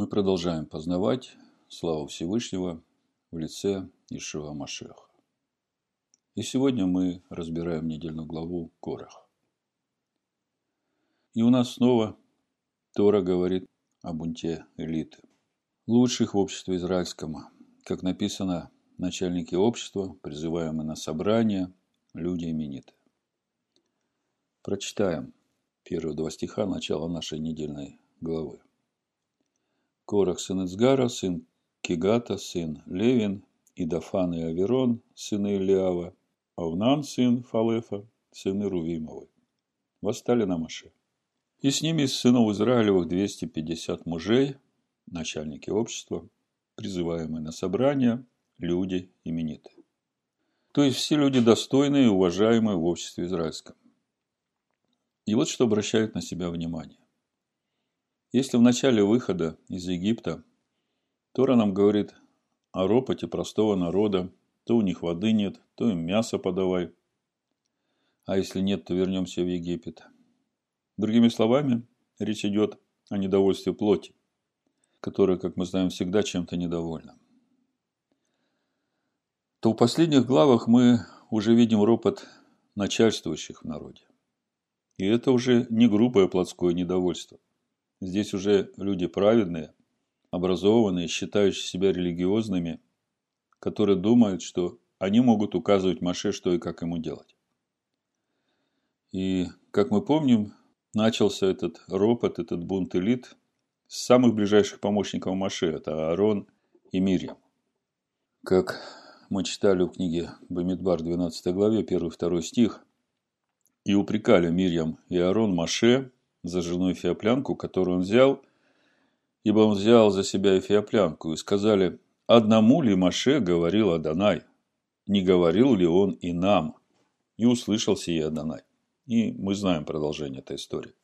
Мы продолжаем познавать славу Всевышнего в лице Ишива Машеха. И сегодня мы разбираем недельную главу Корах. И у нас снова Тора говорит о бунте элиты. Лучших в обществе израильском, как написано, начальники общества, призываемые на собрание, люди имениты. Прочитаем первые два стиха начала нашей недельной главы. Корах сын Ицгара, сын Кигата, сын Левин, Идафан и Аверон, сыны Илиава, Авнан, сын Фалефа, сыны Рувимовы. Восстали на Маше. И с ними из сынов Израилевых 250 мужей, начальники общества, призываемые на собрания, люди именитые. То есть все люди достойные и уважаемые в обществе израильском. И вот что обращает на себя внимание. Если в начале выхода из Египта Тора нам говорит о ропоте простого народа, то у них воды нет, то им мясо подавай. А если нет, то вернемся в Египет. Другими словами, речь идет о недовольстве плоти, которая, как мы знаем, всегда чем-то недовольна. То в последних главах мы уже видим ропот начальствующих в народе. И это уже не грубое плотское недовольство. Здесь уже люди праведные, образованные, считающие себя религиозными, которые думают, что они могут указывать Маше, что и как ему делать. И, как мы помним, начался этот ропот, этот бунт элит с самых ближайших помощников Маше, это Аарон и Мирьям. Как мы читали в книге Бамидбар 12 главе, 1-2 стих, «И упрекали Мирьям и Аарон Маше за жену Эфиоплянку, которую он взял, ибо он взял за себя Эфиоплянку, и сказали, одному ли Маше говорил Адонай, не говорил ли он и нам, и услышал сие Адонай. И мы знаем продолжение этой истории.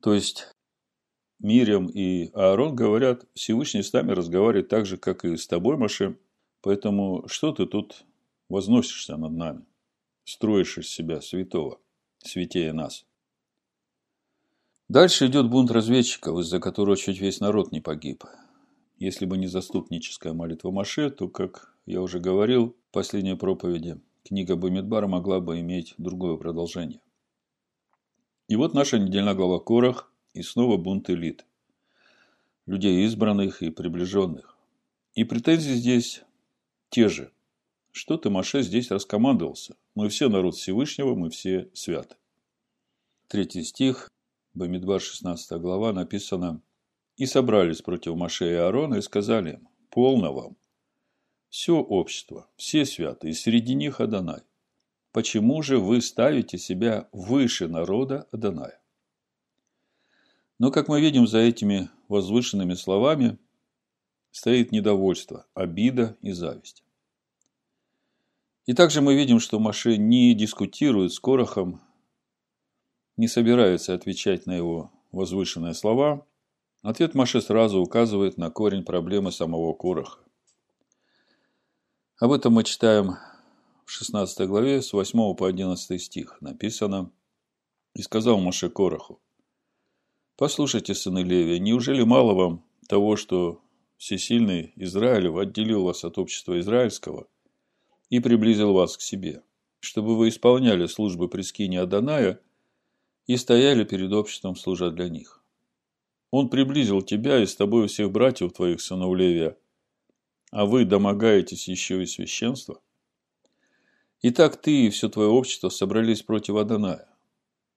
То есть Мирям и Аарон говорят, Всевышний с нами разговаривает так же, как и с тобой, Маше, поэтому что ты тут возносишься над нами, строишь из себя святого, святее нас. Дальше идет бунт разведчиков, из-за которого чуть весь народ не погиб. Если бы не заступническая молитва Маше, то, как я уже говорил в последней проповеди, книга Бамидбара могла бы иметь другое продолжение. И вот наша недельная глава Корах и снова бунт элит. Людей избранных и приближенных. И претензии здесь те же. Что ты, Маше, здесь раскомандовался? Мы все народ Всевышнего, мы все святы. Третий стих. Бамидбар, 16 глава, написано «И собрались против Маше и Аарона и сказали им, полно вам, все общество, все святые, среди них Адонай. Почему же вы ставите себя выше народа Адоная? Но, как мы видим, за этими возвышенными словами стоит недовольство, обида и зависть. И также мы видим, что Маше не дискутирует с Корохом не собирается отвечать на его возвышенные слова, ответ Маше сразу указывает на корень проблемы самого Короха. Об этом мы читаем в 16 главе с 8 по 11 стих. Написано «И сказал Маше Короху, «Послушайте, сыны Левия, неужели мало вам того, что всесильный Израилев отделил вас от общества израильского и приблизил вас к себе, чтобы вы исполняли службы при скине Аданая и стояли перед обществом, служа для них. Он приблизил тебя и с тобой всех братьев твоих, сынов Левия, а вы домогаетесь еще и священства? Итак, ты и все твое общество собрались против Аданая.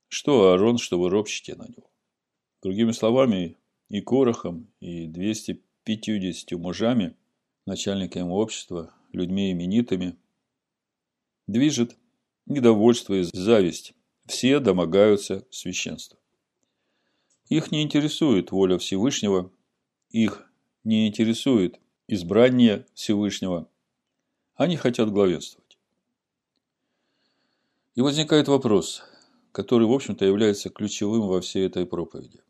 Что Аарон, что вы ропщите на него? Другими словами, и Корохом, и 250 мужами, начальниками общества, людьми именитыми, движет недовольство и зависть все домогаются священства. Их не интересует воля Всевышнего, их не интересует избрание Всевышнего. Они хотят главенствовать. И возникает вопрос, который, в общем-то, является ключевым во всей этой проповеди.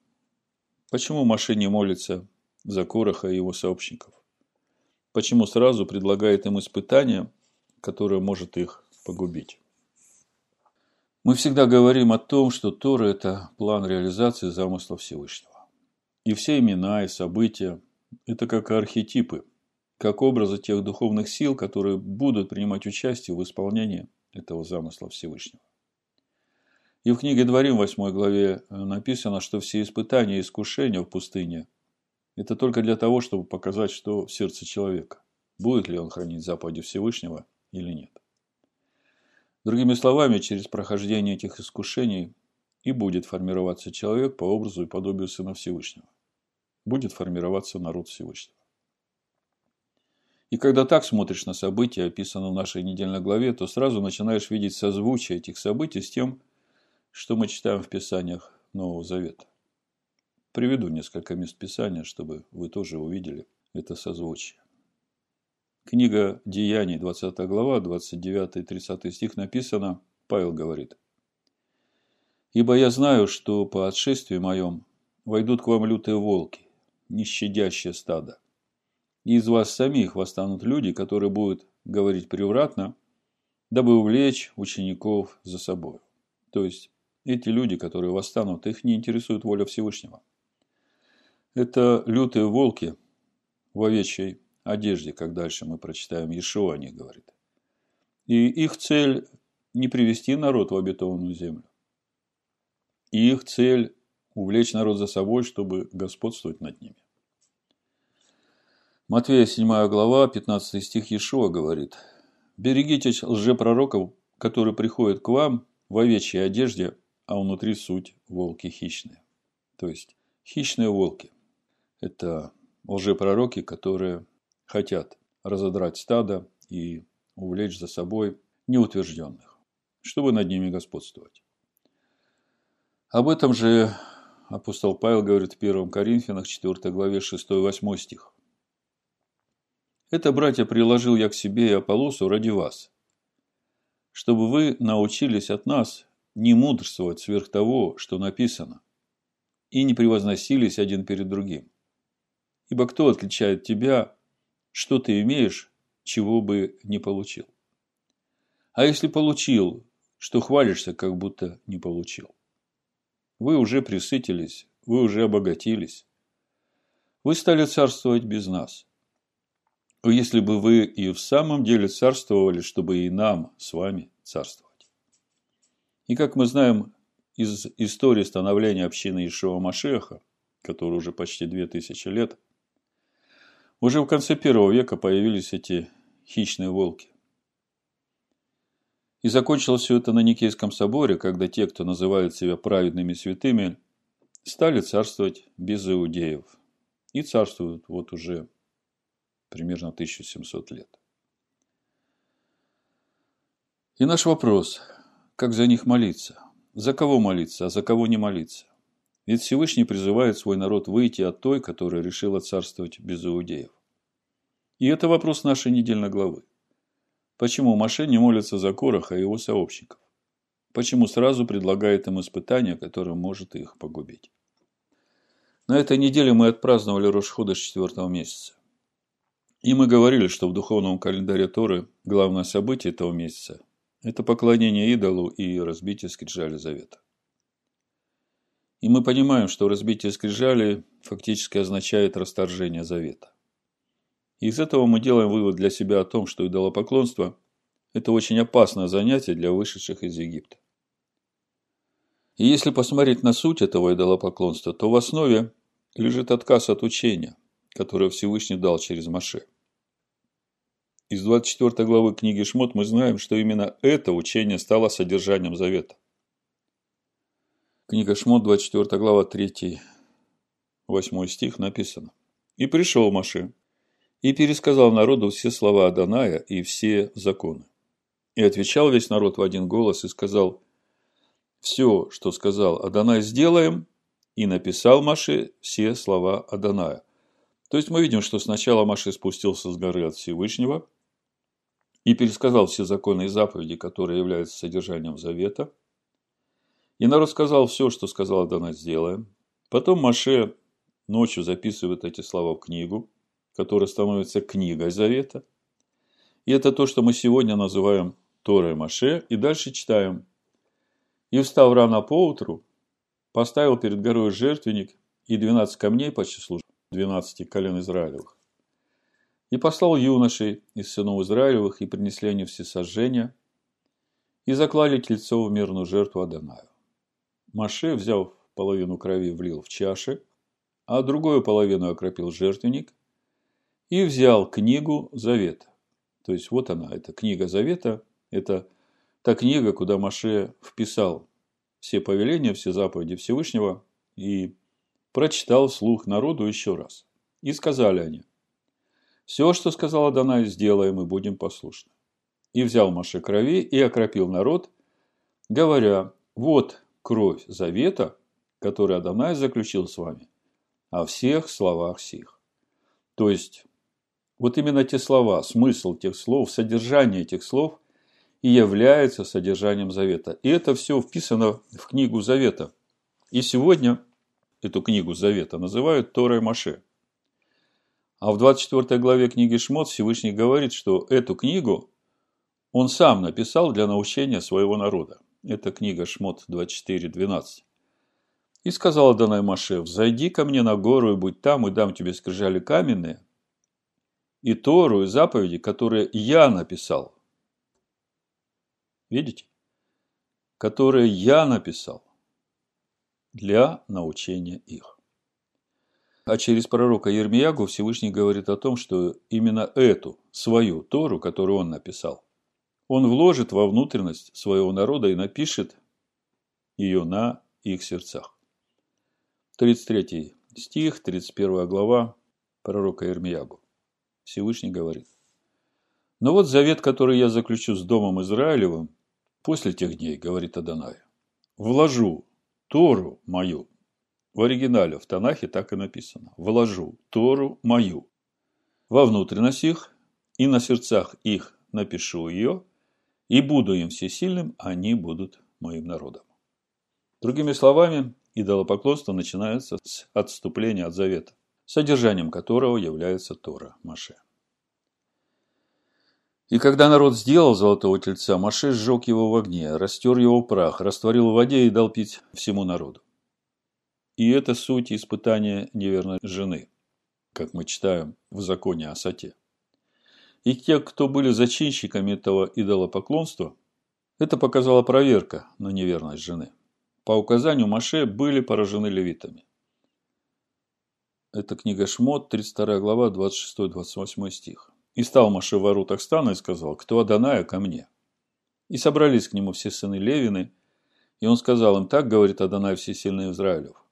Почему Маше не молится за Короха и его сообщников? Почему сразу предлагает им испытание, которое может их погубить? Мы всегда говорим о том, что Тора – это план реализации замысла Всевышнего. И все имена и события – это как архетипы, как образы тех духовных сил, которые будут принимать участие в исполнении этого замысла Всевышнего. И в книге Дворим, 8 главе, э, написано, что все испытания и искушения в пустыне – это только для того, чтобы показать, что в сердце человека. Будет ли он хранить заповеди Всевышнего или нет. Другими словами, через прохождение этих искушений и будет формироваться человек по образу и подобию Сына Всевышнего. Будет формироваться народ Всевышнего. И когда так смотришь на события, описанные в нашей недельной главе, то сразу начинаешь видеть созвучие этих событий с тем, что мы читаем в Писаниях Нового Завета. Приведу несколько мест Писания, чтобы вы тоже увидели это созвучие. Книга Деяний, 20 глава, 29 и 30 стих написано, Павел говорит, «Ибо я знаю, что по отшествии моем войдут к вам лютые волки, нещадящее стадо, и из вас самих восстанут люди, которые будут говорить превратно, дабы увлечь учеников за собой. То есть, эти люди, которые восстанут, их не интересует воля Всевышнего. Это лютые волки в овечьей одежде, как дальше мы прочитаем, Ешуа о них говорит. И их цель не привести народ в обетованную землю. И их цель увлечь народ за собой, чтобы господствовать над ними. Матвея 7 глава, 15 стих Иешуа говорит, «Берегитесь лжепророков, которые приходят к вам в овечьей одежде, а внутри суть волки хищные». То есть, хищные волки – это лжепророки, которые хотят разодрать стадо и увлечь за собой неутвержденных, чтобы над ними господствовать. Об этом же апостол Павел говорит в 1 Коринфянах 4 главе 6-8 стих. Это, братья, приложил я к себе и Аполосу ради вас, чтобы вы научились от нас не мудрствовать сверх того, что написано, и не превозносились один перед другим. Ибо кто отличает тебя, что ты имеешь, чего бы не получил? А если получил, что хвалишься, как будто не получил? Вы уже присытились, вы уже обогатились. Вы стали царствовать без нас – если бы вы и в самом деле царствовали, чтобы и нам с вами царствовать. И как мы знаем из истории становления общины Ишуа Машеха, которой уже почти две тысячи лет, уже в конце первого века появились эти хищные волки. И закончилось все это на Никейском соборе, когда те, кто называют себя праведными святыми, стали царствовать без иудеев. И царствуют вот уже примерно 1700 лет. И наш вопрос, как за них молиться? За кого молиться, а за кого не молиться? Ведь Всевышний призывает свой народ выйти от той, которая решила царствовать без иудеев. И это вопрос нашей недельной главы. Почему Маше не молится за Короха и его сообщников? Почему сразу предлагает им испытание, которое может их погубить? На этой неделе мы отпраздновали Рошхода четвертого месяца. И мы говорили, что в духовном календаре Торы главное событие этого месяца – это поклонение идолу и разбитие скрижали завета. И мы понимаем, что разбитие скрижали фактически означает расторжение завета. Из этого мы делаем вывод для себя о том, что идолопоклонство – это очень опасное занятие для вышедших из Египта. И если посмотреть на суть этого идолопоклонства, то в основе лежит отказ от учения, которое Всевышний дал через Маше. Из 24 главы книги Шмот мы знаем, что именно это учение стало содержанием завета. Книга Шмот, 24 глава, 3, 8 стих написано. «И пришел Маше, и пересказал народу все слова Аданая и все законы. И отвечал весь народ в один голос и сказал, «Все, что сказал Адонай, сделаем». И написал Маше все слова Аданая. То есть мы видим, что сначала Маше спустился с горы от Всевышнего, и пересказал все законы и заповеди, которые являются содержанием завета. И народ сказал все, что сказал Адонай, сделаем. Потом Маше ночью записывает эти слова в книгу, которая становится книгой завета. И это то, что мы сегодня называем Торой Маше. И дальше читаем. И встав рано поутру, поставил перед горой жертвенник и двенадцать камней по числу двенадцати колен Израилевых. И послал юношей из сынов Израилевых, и принесли они все сожжения, и заклали тельцов в мирную жертву Адонаю. Маше, взяв половину крови, влил в чаши, а другую половину окропил жертвенник и взял книгу Завета. То есть вот она, это книга Завета, это та книга, куда Маше вписал все повеления, все заповеди Всевышнего и прочитал вслух народу еще раз. И сказали они, все, что сказал Адонай, сделаем и будем послушны. И взял Маше крови и окропил народ, говоря, вот кровь завета, который Адонай заключил с вами, о всех словах сих. То есть, вот именно те слова, смысл тех слов, содержание этих слов и является содержанием завета. И это все вписано в книгу завета. И сегодня эту книгу завета называют Торой Маше – а в 24 главе книги Шмот Всевышний говорит, что эту книгу он сам написал для научения своего народа. Это книга Шмот 24.12. И сказал Адонай Маше, «Взойди ко мне на гору и будь там, и дам тебе скрижали каменные, и Тору, и заповеди, которые я написал». Видите? Которые я написал для научения их. А через пророка Ермиягу Всевышний говорит о том, что именно эту, свою Тору, которую он написал, он вложит во внутренность своего народа и напишет ее на их сердцах. 33 стих, 31 глава пророка Ермиягу. Всевышний говорит. Но вот завет, который я заключу с Домом Израилевым, после тех дней, говорит Адонай, вложу Тору мою в оригинале, в Танахе так и написано. Вложу Тору мою во внутренность их, и на сердцах их напишу ее, и буду им всесильным, они будут моим народом. Другими словами, идолопоклонство начинается с отступления от завета, содержанием которого является Тора Маше. И когда народ сделал золотого тельца, Маше сжег его в огне, растер его прах, растворил в воде и дал пить всему народу. И это суть испытания неверной жены, как мы читаем в законе о сате. И те, кто были зачинщиками этого идолопоклонства, это показала проверка на неверность жены. По указанию Маше были поражены левитами. Это книга Шмот, 32 глава, 26-28 стих. «И стал Маше в воротах стана и сказал, кто Аданая ко мне?» И собрались к нему все сыны Левины, и он сказал им, так говорит Адонай всесильный Израилев.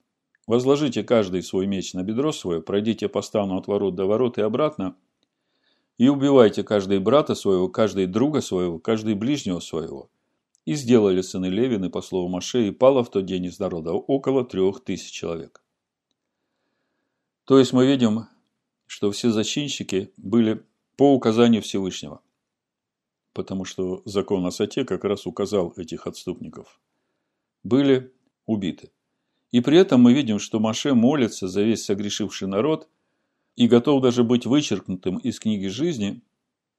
Возложите каждый свой меч на бедро свое, пройдите по стану от ворот до ворот и обратно, и убивайте каждый брата своего, каждый друга своего, каждый ближнего своего. И сделали сыны Левины по слову Маше, и пало в тот день из народа около трех тысяч человек. То есть мы видим, что все зачинщики были по указанию Всевышнего. Потому что закон о сате как раз указал этих отступников. Были убиты. И при этом мы видим, что Маше молится за весь согрешивший народ и готов даже быть вычеркнутым из книги жизни,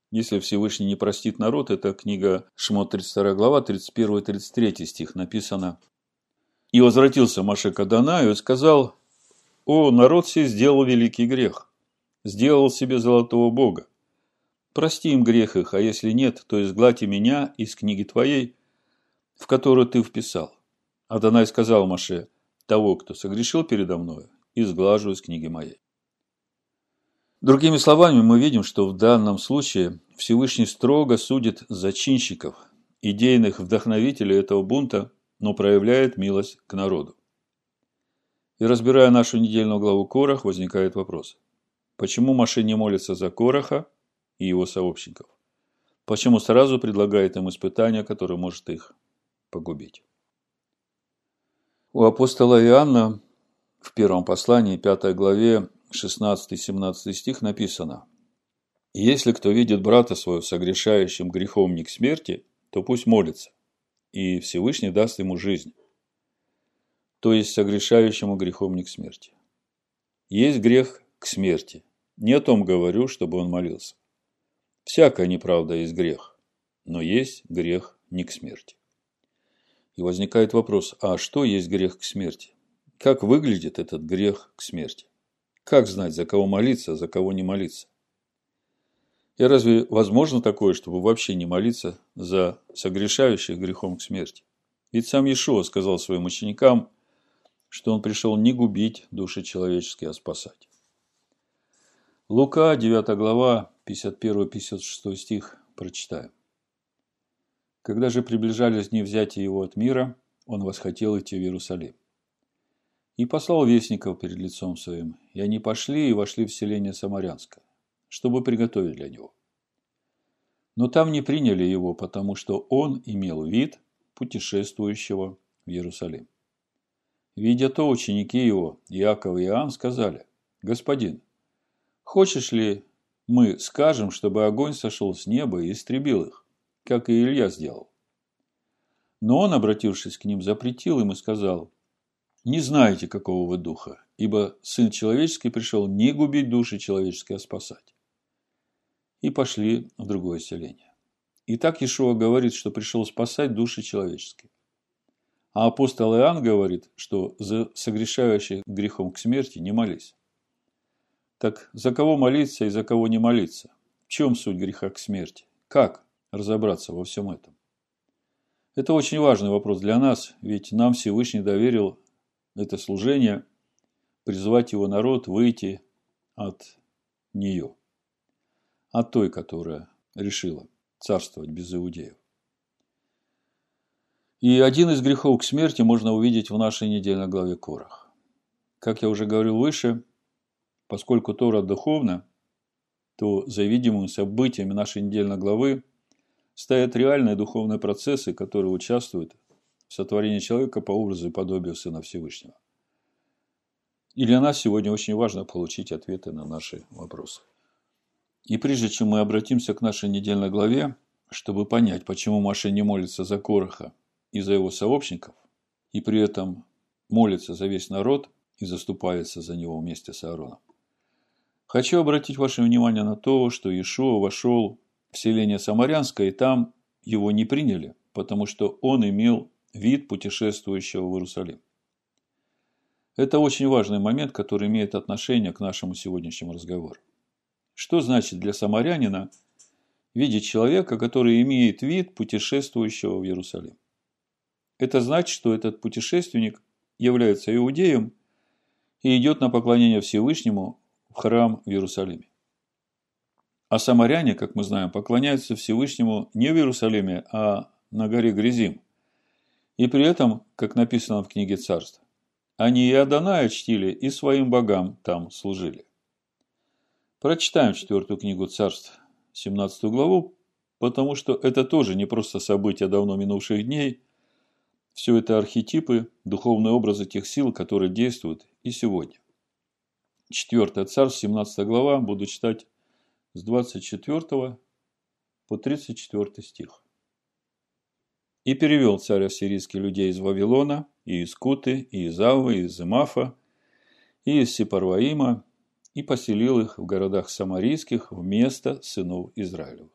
если Всевышний не простит народ. Это книга Шмот 32 глава, 31-33 стих написано. «И возвратился Маше к Адонаю и сказал, «О, народ сей сделал великий грех, сделал себе золотого бога. Прости им грех их, а если нет, то изгладь и меня из книги твоей, в которую ты вписал». Адонай сказал Маше, того, кто согрешил передо мною, изглажу из книги моей. Другими словами, мы видим, что в данном случае Всевышний строго судит зачинщиков, идейных вдохновителей этого бунта, но проявляет милость к народу. И разбирая нашу недельную главу Корах, возникает вопрос. Почему Маше не молится за Кораха и его сообщников? Почему сразу предлагает им испытание, которое может их погубить? У апостола Иоанна в первом послании, пятой главе, 16-17 стих написано «Если кто видит брата своего согрешающим грехом не к смерти, то пусть молится, и Всевышний даст ему жизнь, то есть согрешающему грехом не к смерти. Есть грех к смерти. Не о том говорю, чтобы он молился. Всякая неправда есть грех, но есть грех не к смерти. И возникает вопрос, а что есть грех к смерти? Как выглядит этот грех к смерти? Как знать, за кого молиться, а за кого не молиться? И разве возможно такое, чтобы вообще не молиться за согрешающих грехом к смерти? Ведь сам Иешуа сказал своим ученикам, что он пришел не губить души человеческие, а спасать. Лука, 9 глава, 51-56 стих, прочитаем. Когда же приближались дни взятия его от мира, он восхотел идти в Иерусалим. И послал вестников перед лицом своим, и они пошли и вошли в селение Самарянское, чтобы приготовить для него. Но там не приняли его, потому что он имел вид путешествующего в Иерусалим. Видя то, ученики его, Иаков и Иоанн, сказали, «Господин, хочешь ли мы скажем, чтобы огонь сошел с неба и истребил их, как и Илья сделал?» Но он, обратившись к ним, запретил им и сказал, не знаете, какого вы духа, ибо Сын Человеческий пришел не губить души человеческие, а спасать. И пошли в другое селение. И так Иешуа говорит, что пришел спасать души человеческие. А апостол Иоанн говорит, что за согрешающих грехом к смерти не молись. Так за кого молиться и за кого не молиться? В чем суть греха к смерти? Как разобраться во всем этом? Это очень важный вопрос для нас, ведь нам Всевышний доверил это служение, призвать его народ выйти от нее, от той, которая решила царствовать без иудеев. И один из грехов к смерти можно увидеть в нашей недельной главе Корах. Как я уже говорил выше, поскольку Тора духовна, то за видимыми событиями нашей недельной главы стоят реальные духовные процессы, которые участвуют сотворение человека по образу и подобию Сына Всевышнего. И для нас сегодня очень важно получить ответы на наши вопросы. И прежде чем мы обратимся к нашей недельной главе, чтобы понять, почему Маша не молится за Короха и за его сообщников, и при этом молится за весь народ и заступается за него вместе с Аароном, хочу обратить ваше внимание на то, что Иешуа вошел в селение Самарянское, и там его не приняли, потому что он имел вид путешествующего в Иерусалим. Это очень важный момент, который имеет отношение к нашему сегодняшнему разговору. Что значит для самарянина видеть человека, который имеет вид путешествующего в Иерусалим? Это значит, что этот путешественник является иудеем и идет на поклонение Всевышнему в храм в Иерусалиме. А самаряне, как мы знаем, поклоняются Всевышнему не в Иерусалиме, а на горе Грязим – и при этом, как написано в книге царств, они и Адоная чтили, и своим богам там служили. Прочитаем четвертую книгу царств, 17 главу, потому что это тоже не просто события давно минувших дней, все это архетипы, духовные образы тех сил, которые действуют и сегодня. Четвертое царство, 17 глава, буду читать с 24 по 34 стих. И перевел царь ассирийский людей из Вавилона, и из Куты, и из Авы, и из Имафа, и из Сепарваима, и поселил их в городах самарийских вместо сынов Израилевых.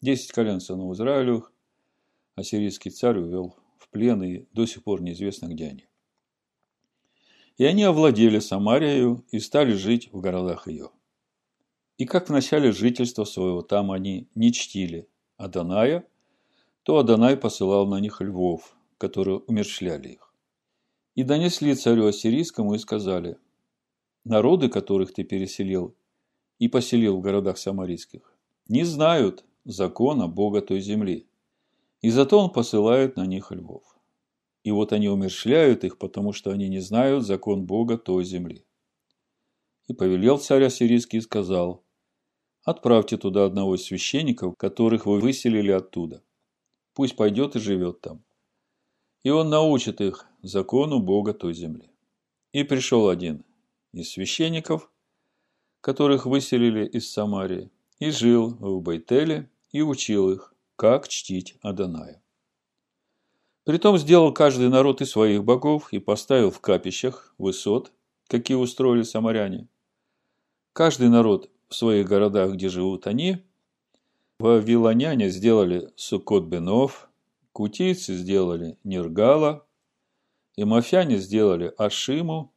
Десять колен сынов Израилевых ассирийский царь увел в плен, и до сих пор неизвестно, где они. И они овладели Самарией и стали жить в городах ее. И как в начале жительства своего там они не чтили Аданая – то Адонай посылал на них львов, которые умерщвляли их. И донесли царю Ассирийскому и сказали, народы, которых ты переселил и поселил в городах самарийских, не знают закона Бога той земли, и зато он посылает на них львов. И вот они умерщвляют их, потому что они не знают закон Бога той земли. И повелел царь Ассирийский и сказал, отправьте туда одного из священников, которых вы выселили оттуда – Пусть пойдет и живет там. И он научит их закону Бога той земли. И пришел один из священников, которых выселили из Самарии, и жил в Байтеле и учил их, как чтить Аданая. Притом сделал каждый народ из своих богов и поставил в капищах высот, какие устроили самаряне. Каждый народ в своих городах, где живут они, Вавилоняне сделали Сукот Бенов, кутийцы сделали Нергала, И мафяне сделали Ашиму,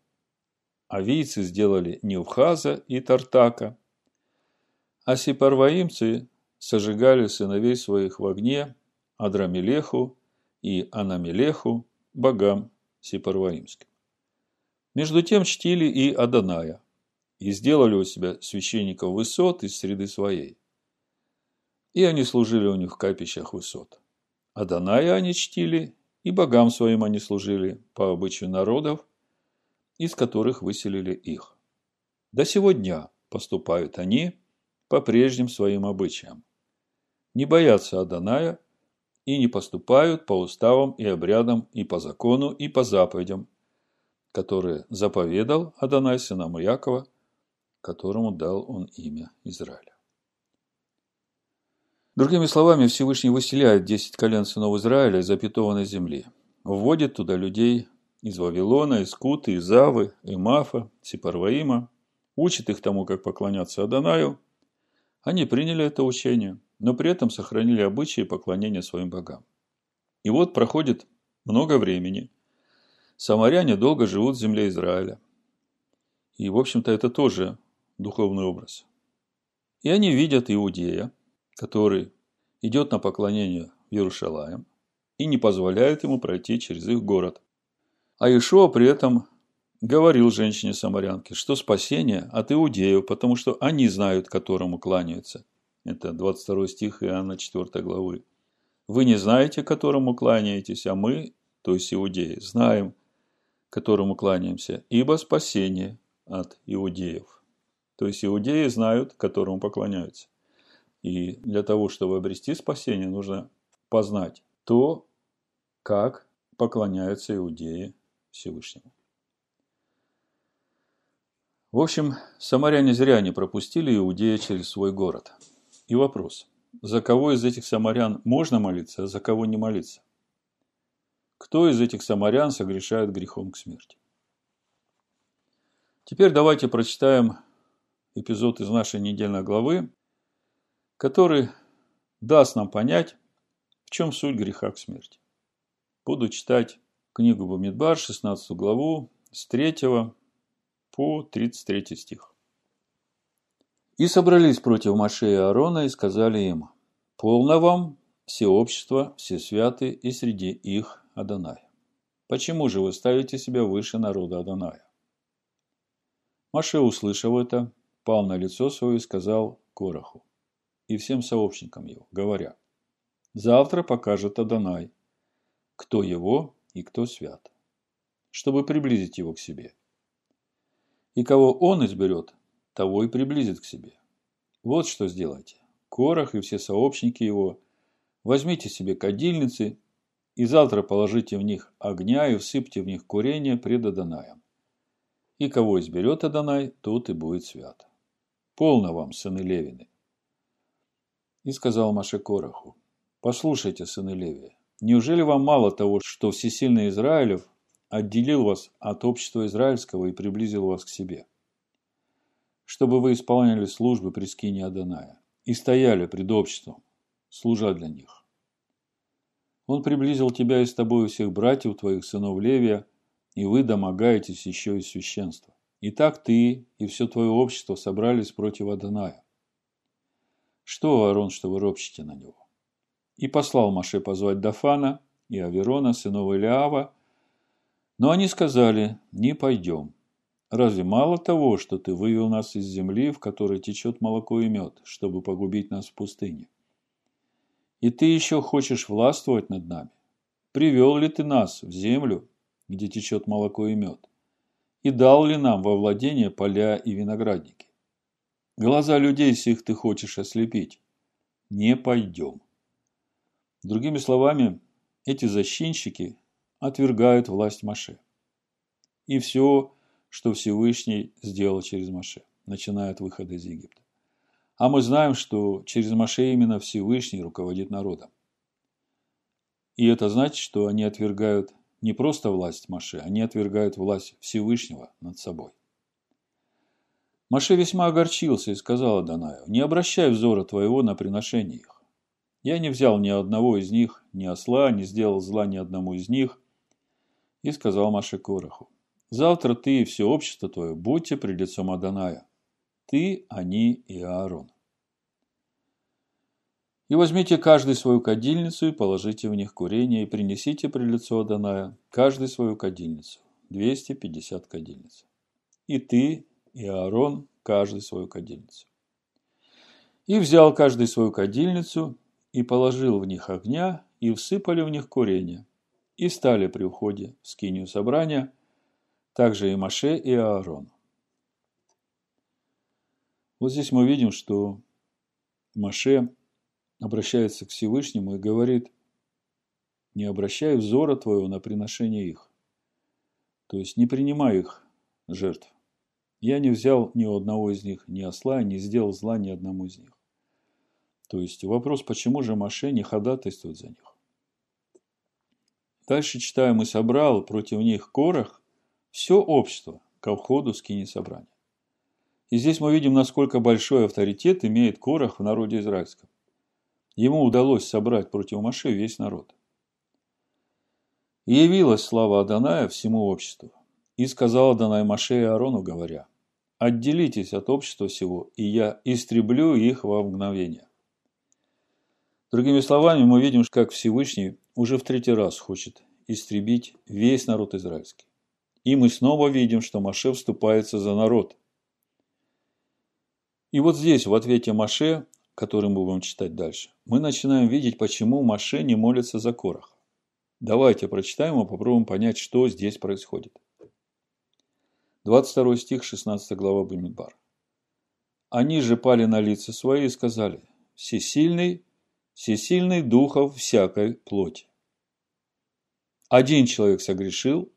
авийцы сделали Невхаза и Тартака, а сепарваимцы сожигали сыновей своих в огне Адрамелеху и Анамелеху, богам сепарваимским. Между тем чтили и Аданая, и сделали у себя священников высот из среды своей. И они служили у них в капищах высот. Аданая они чтили, и богам своим они служили по обычаю народов, из которых выселили их. До сего дня поступают они по прежним своим обычаям. Не боятся Аданая и не поступают по уставам и обрядам и по закону и по заповедям, которые заповедал Адонай сынам Якова, которому дал он имя Израиля. Другими словами, Всевышний выселяет десять колен сынов Израиля из запятованной земли, вводит туда людей из Вавилона, из Куты, из Авы, Имафа, Сипарваима, учит их тому, как поклоняться Адонаю. Они приняли это учение, но при этом сохранили обычаи поклонения своим богам. И вот проходит много времени. Самаряне долго живут в земле Израиля. И, в общем-то, это тоже духовный образ. И они видят Иудея, который идет на поклонение в Иерушалаем и не позволяет ему пройти через их город. А Ишуа при этом говорил женщине-самарянке, что спасение от иудеев, потому что они знают, которому кланяются. Это 22 стих Иоанна 4 главы. Вы не знаете, которому кланяетесь, а мы, то есть иудеи, знаем, которому кланяемся, ибо спасение от иудеев. То есть иудеи знают, которому поклоняются. И для того, чтобы обрести спасение, нужно познать то, как поклоняются иудеи Всевышнему. В общем, самаряне зря не пропустили иудея через свой город. И вопрос, за кого из этих самарян можно молиться, а за кого не молиться? Кто из этих самарян согрешает грехом к смерти? Теперь давайте прочитаем эпизод из нашей недельной главы, который даст нам понять, в чем суть греха к смерти. Буду читать книгу Бамидбар, 16 главу, с 3 по 33 стих. «И собрались против Маше и Аарона и сказали им, «Полно вам, все общество, все святы, и среди их Адонай. Почему же вы ставите себя выше народа Адоная?» Маше, услышав это, пал на лицо свое и сказал Короху и всем сообщникам его, говоря, «Завтра покажет Адонай, кто его и кто свят, чтобы приблизить его к себе. И кого он изберет, того и приблизит к себе. Вот что сделайте. Корох и все сообщники его, возьмите себе кадильницы и завтра положите в них огня и всыпьте в них курение пред Адонаем. И кого изберет Адонай, тот и будет свят. Полно вам, сыны Левины. И сказал Маше Короху, послушайте, сыны Левия, неужели вам мало того, что всесильный Израилев отделил вас от общества израильского и приблизил вас к себе? Чтобы вы исполняли службы при скине Адоная и стояли пред обществом, служа для них. Он приблизил тебя и с тобой всех братьев твоих, сынов Левия, и вы домогаетесь еще и священства. И так ты и все твое общество собрались против Адоная. Что, Аарон, что вы ропщите на него? И послал Маше позвать Дафана и Аверона, сынов Илиава, но они сказали, не пойдем. Разве мало того, что ты вывел нас из земли, в которой течет молоко и мед, чтобы погубить нас в пустыне? И ты еще хочешь властвовать над нами? Привел ли ты нас в землю, где течет молоко и мед? и дал ли нам во владение поля и виноградники. Глаза людей сих ты хочешь ослепить. Не пойдем. Другими словами, эти защитники отвергают власть Маше. И все, что Всевышний сделал через Маше, начиная от выхода из Египта. А мы знаем, что через Маше именно Всевышний руководит народом. И это значит, что они отвергают не просто власть Маше, они отвергают власть Всевышнего над собой. Маше весьма огорчился и сказал Адонаю, «Не обращай взора твоего на приношение их. Я не взял ни одного из них, ни осла, не сделал зла ни одному из них, И сказал Маше Короху, завтра ты и все общество твое будьте пред лицом Аданая, ты, они и Аарон. И возьмите каждый свою кадильницу и положите в них курение, и принесите при лицо Аданая каждый свою кадильницу, 250 кадильниц. И ты, и Аарон, каждый свою кадильницу. И взял каждый свою кадильницу, и положил в них огня, и всыпали в них курение, и стали при уходе в скинию собрания, также и Маше, и Аарон. Вот здесь мы видим, что Маше обращается к Всевышнему и говорит, не обращай взора твоего на приношение их. То есть не принимай их жертв. Я не взял ни у одного из них ни осла, не сделал зла ни одному из них. То есть вопрос, почему же Маше не ходатайствует за них. Дальше читаем, и собрал против них Корах все общество ко входу скини собрания. И здесь мы видим, насколько большой авторитет имеет Корах в народе израильском. Ему удалось собрать против Маше весь народ. И явилась слава Аданая всему обществу. И сказал Адонай Маше и Аарону, говоря, «Отделитесь от общества всего, и я истреблю их во мгновение». Другими словами, мы видим, как Всевышний уже в третий раз хочет истребить весь народ израильский. И мы снова видим, что Маше вступается за народ. И вот здесь, в ответе Маше, который мы будем читать дальше, мы начинаем видеть, почему Маше не молится за Корах. Давайте прочитаем и попробуем понять, что здесь происходит. 22 стих, 16 глава Бамидбар. Они же пали на лица свои и сказали, «Всесильный всесильный духов всякой плоти. Один человек согрешил,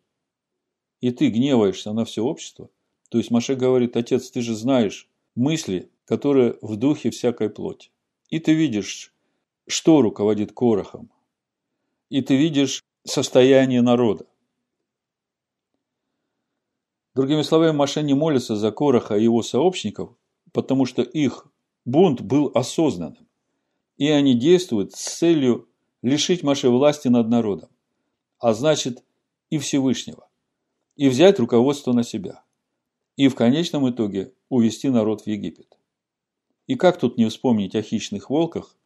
и ты гневаешься на все общество. То есть Маше говорит, отец, ты же знаешь мысли, которые в духе всякой плоти. И ты видишь, что руководит Корохом. И ты видишь состояние народа. Другими словами, Маше не молится за Короха и его сообщников, потому что их бунт был осознанным и они действуют с целью лишить Маше власти над народом, а значит и Всевышнего, и взять руководство на себя, и в конечном итоге увести народ в Египет. И как тут не вспомнить о хищных волках,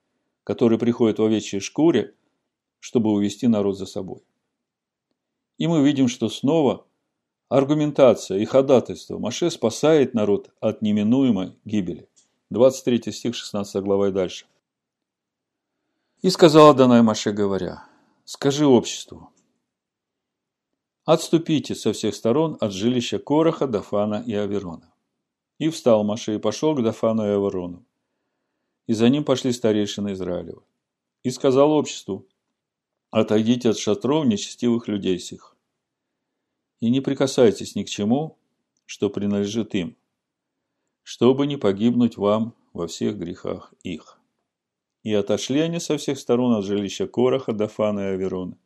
которые приходят в овечьей шкуре, чтобы увести народ за собой. И мы видим, что снова аргументация и ходатайство Маше спасает народ от неминуемой гибели. 23 стих 16 глава и дальше. И сказал Адонай Маше, говоря, скажи обществу, отступите со всех сторон от жилища Короха, Дафана и Аверона. И встал Маше и пошел к Дафану и Аверону. И за ним пошли старейшины Израилева. И сказал обществу, отойдите от шатров нечестивых людей сих. И не прикасайтесь ни к чему, что принадлежит им, чтобы не погибнуть вам во всех грехах их. И отошли они со всех сторон от жилища Короха, Дафана и Аверона.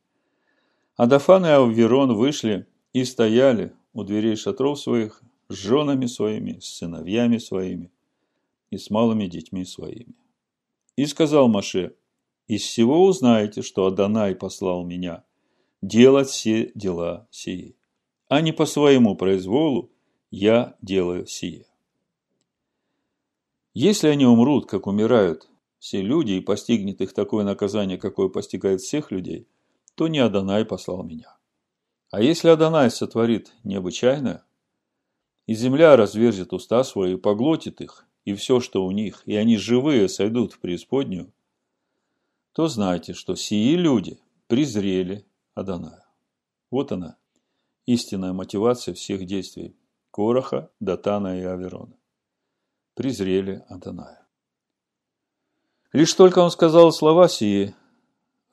А Дафан и Аверон вышли и стояли у дверей шатров своих с женами своими, с сыновьями своими и с малыми детьми своими. И сказал Маше, из всего узнаете, что Адонай послал меня делать все дела сии, а не по своему произволу я делаю сие. Если они умрут, как умирают все люди и постигнет их такое наказание, какое постигает всех людей, то не Адонай послал меня. А если Адонай сотворит необычайное, и земля разверзет уста свои и поглотит их, и все, что у них, и они живые сойдут в преисподнюю, то знайте, что сии люди презрели Адоная. Вот она, истинная мотивация всех действий Короха, Датана и Аверона. Презрели Адоная. Лишь только он сказал слова сии,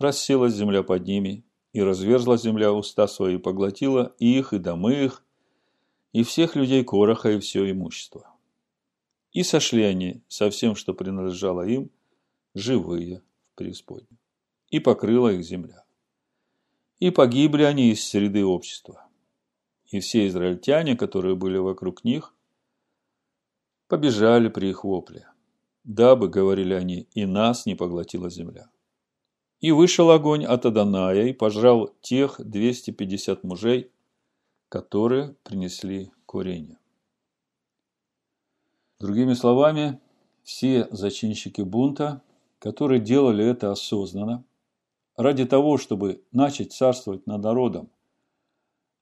расселась земля под ними, и разверзла земля уста свои, и поглотила их, и домы их, и всех людей Короха, и все имущество. И сошли они со всем, что принадлежало им, живые в преисподнюю. И покрыла их земля. И погибли они из среды общества. И все израильтяне, которые были вокруг них, побежали при их вопле дабы, говорили они, и нас не поглотила земля. И вышел огонь от Аданая и пожрал тех 250 мужей, которые принесли курение. Другими словами, все зачинщики бунта, которые делали это осознанно, ради того, чтобы начать царствовать над народом,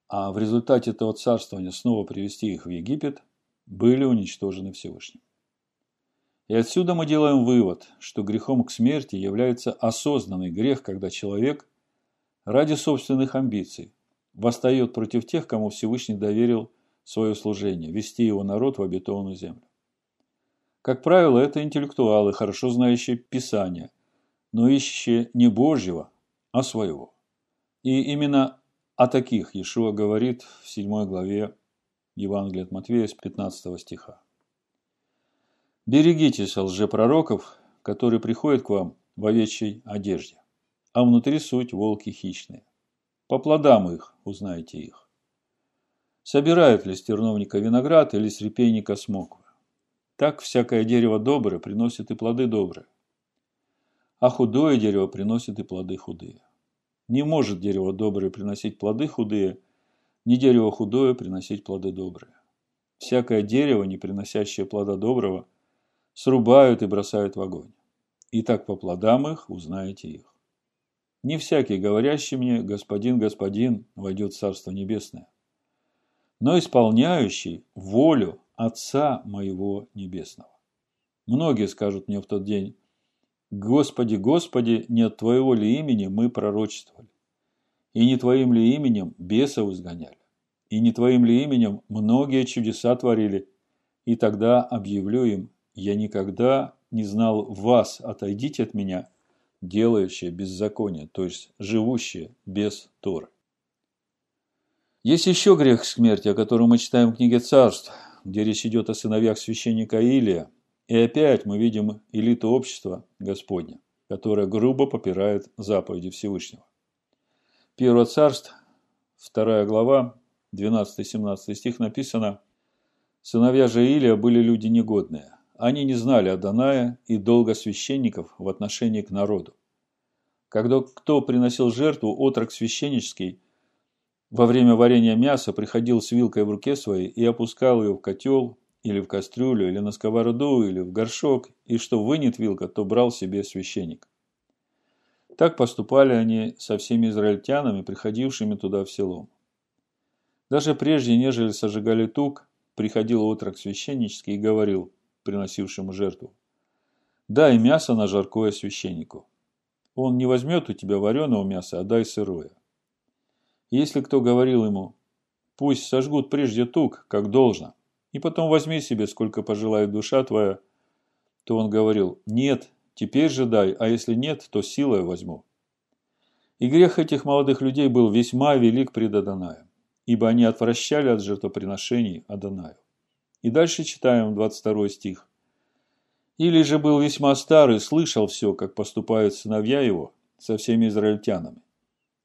а в результате этого царствования снова привести их в Египет, были уничтожены Всевышним. И отсюда мы делаем вывод, что грехом к смерти является осознанный грех, когда человек ради собственных амбиций восстает против тех, кому Всевышний доверил свое служение, вести его народ в обетованную землю. Как правило, это интеллектуалы, хорошо знающие Писание, но ищущие не Божьего, а своего. И именно о таких Иешуа говорит в 7 главе Евангелия от Матвея с 15 стиха. Берегитесь лжепророков, которые приходят к вам в овечьей одежде, а внутри суть волки хищные. По плодам их узнаете их. Собирают ли с терновника виноград или с репейника смоквы? Так всякое дерево доброе приносит и плоды добрые, а худое дерево приносит и плоды худые. Не может дерево доброе приносить плоды худые, ни дерево худое приносить плоды добрые. Всякое дерево, не приносящее плода доброго – срубают и бросают в огонь. И так по плодам их узнаете их. Не всякий, говорящий мне, господин, господин, войдет в Царство Небесное, но исполняющий волю Отца моего Небесного. Многие скажут мне в тот день, Господи, Господи, не от Твоего ли имени мы пророчествовали? И не Твоим ли именем бесов изгоняли? И не Твоим ли именем многие чудеса творили? И тогда объявлю им, я никогда не знал вас, отойдите от меня, делающие беззаконие, то есть живущие без Торы. Есть еще грех смерти, о котором мы читаем в книге Царств, где речь идет о сыновьях священника Илия. И опять мы видим элиту общества Господня, которая грубо попирает заповеди Всевышнего. Первое царство, вторая глава, 12-17 стих написано «Сыновья же Илия были люди негодные, они не знали Адоная и долга священников в отношении к народу. Когда кто приносил жертву, отрок священнический во время варения мяса приходил с вилкой в руке своей и опускал ее в котел или в кастрюлю, или на сковороду, или в горшок, и что вынет вилка, то брал себе священник. Так поступали они со всеми израильтянами, приходившими туда в село. Даже прежде, нежели сожигали тук, приходил отрок священнический и говорил, приносившему жертву. Дай мясо на жаркое священнику. Он не возьмет у тебя вареного мяса, а дай сырое. Если кто говорил ему, пусть сожгут прежде тук, как должно, и потом возьми себе, сколько пожелает душа твоя, то он говорил, нет, теперь же дай, а если нет, то силой возьму. И грех этих молодых людей был весьма велик пред Адонаем, ибо они отвращали от жертвоприношений Адонаю. И дальше читаем 22 стих. Или же был весьма старый, слышал все, как поступают сыновья его со всеми израильтянами,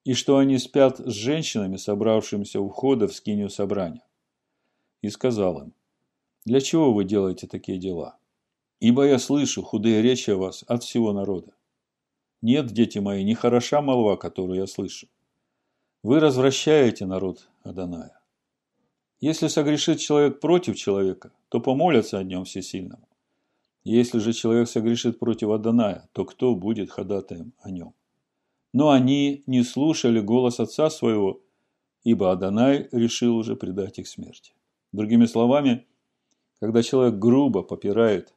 и что они спят с женщинами, собравшимися у входа в скинию собрания. И сказал им, для чего вы делаете такие дела? Ибо я слышу худые речи о вас от всего народа. Нет, дети мои, не хороша молва, которую я слышу. Вы развращаете народ Аданая. Если согрешит человек против человека, то помолятся о нем всесильному. Если же человек согрешит против Аданая, то кто будет ходатаем о нем? Но они не слушали голос отца своего, ибо Адонай решил уже предать их смерти. Другими словами, когда человек грубо попирает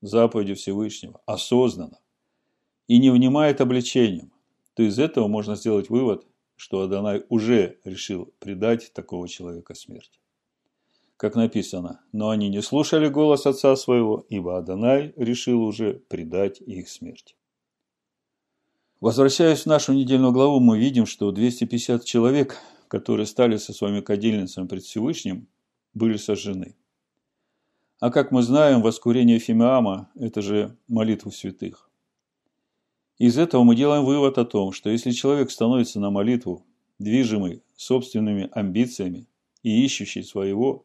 заповеди Всевышнего, осознанно, и не внимает обличением, то из этого можно сделать вывод, что Адонай уже решил предать такого человека смерти как написано, но они не слушали голос отца своего, ибо Адонай решил уже предать их смерти. Возвращаясь в нашу недельную главу, мы видим, что 250 человек, которые стали со своими кадильницами пред Всевышним, были сожжены. А как мы знаем, воскурение Фимиама – это же молитва святых. Из этого мы делаем вывод о том, что если человек становится на молитву, движимый собственными амбициями и ищущий своего,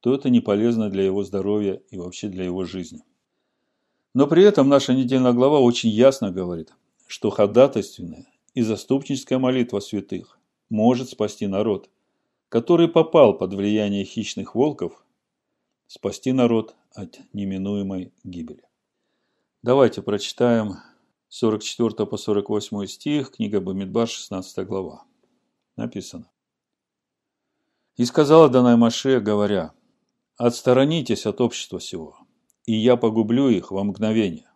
то это не полезно для его здоровья и вообще для его жизни. Но при этом наша недельная глава очень ясно говорит, что ходатайственная и заступническая молитва святых может спасти народ, который попал под влияние хищных волков, спасти народ от неминуемой гибели. Давайте прочитаем 44 по 48 стих, книга Бамидбар, 16 глава. Написано. «И сказала Данай Маше, говоря, «Отсторонитесь от общества сего, и я погублю их во мгновение».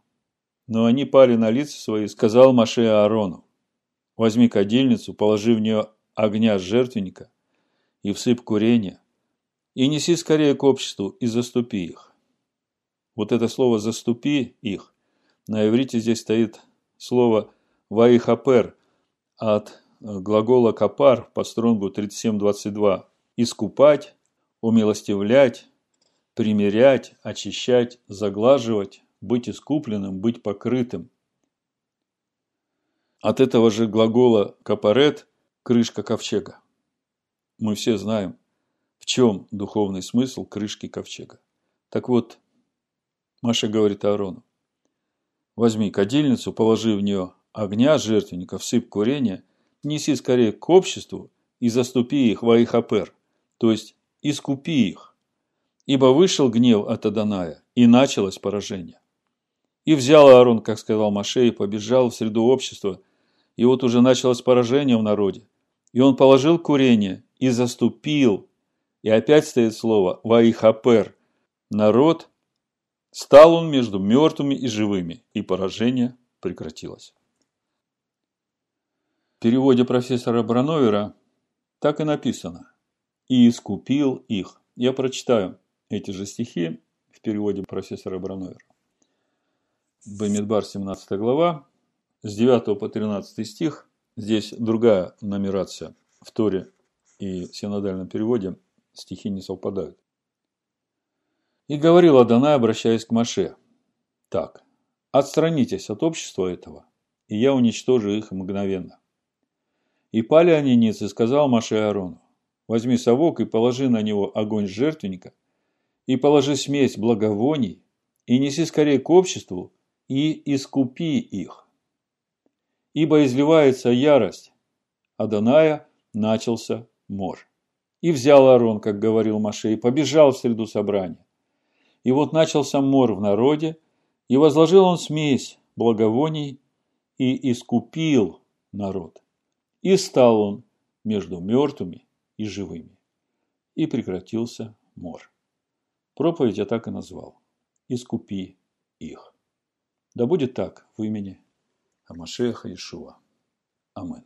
Но они пали на лица свои, сказал Маше Аарону, «Возьми кадильницу, положи в нее огня жертвенника и всыпь курения, и неси скорее к обществу и заступи их». Вот это слово «заступи их» на иврите здесь стоит слово «ваихапер» от глагола «капар» по стронгу 37.22 «искупать», «умилостивлять», «примирять», «очищать», «заглаживать», быть искупленным, быть покрытым. От этого же глагола «капарет» – крышка ковчега. Мы все знаем, в чем духовный смысл крышки ковчега. Так вот, Маша говорит Аарону, возьми кадильницу, положи в нее огня жертвенника, всыпь курения, неси скорее к обществу и заступи их во Ихапер, то есть искупи их. Ибо вышел гнев от Аданая, и началось поражение. И взял Аарон, как сказал Маше, и побежал в среду общества. И вот уже началось поражение в народе. И он положил курение и заступил. И опять стоит слово «ваихапер» – народ. Стал он между мертвыми и живыми, и поражение прекратилось. В переводе профессора Брановера так и написано «И искупил их». Я прочитаю эти же стихи в переводе профессора Брановера. Бамидбар, 17 глава, с 9 по 13 стих. Здесь другая нумерация в Торе и синодальном переводе стихи не совпадают. И говорил Адонай, обращаясь к Маше, так, отстранитесь от общества этого, и я уничтожу их мгновенно. И пали они ниц, и сказал Маше Аарону, возьми совок и положи на него огонь жертвенника, и положи смесь благовоний, и неси скорее к обществу, и искупи их. Ибо изливается ярость, а Даная начался мор. И взял Аарон, как говорил Маше, и побежал в среду собрания. И вот начался мор в народе, и возложил он смесь благовоний и искупил народ. И стал он между мертвыми и живыми. И прекратился мор. Проповедь я так и назвал. Искупи их. Да будет так в имени Амашеха Ишуа. Амин.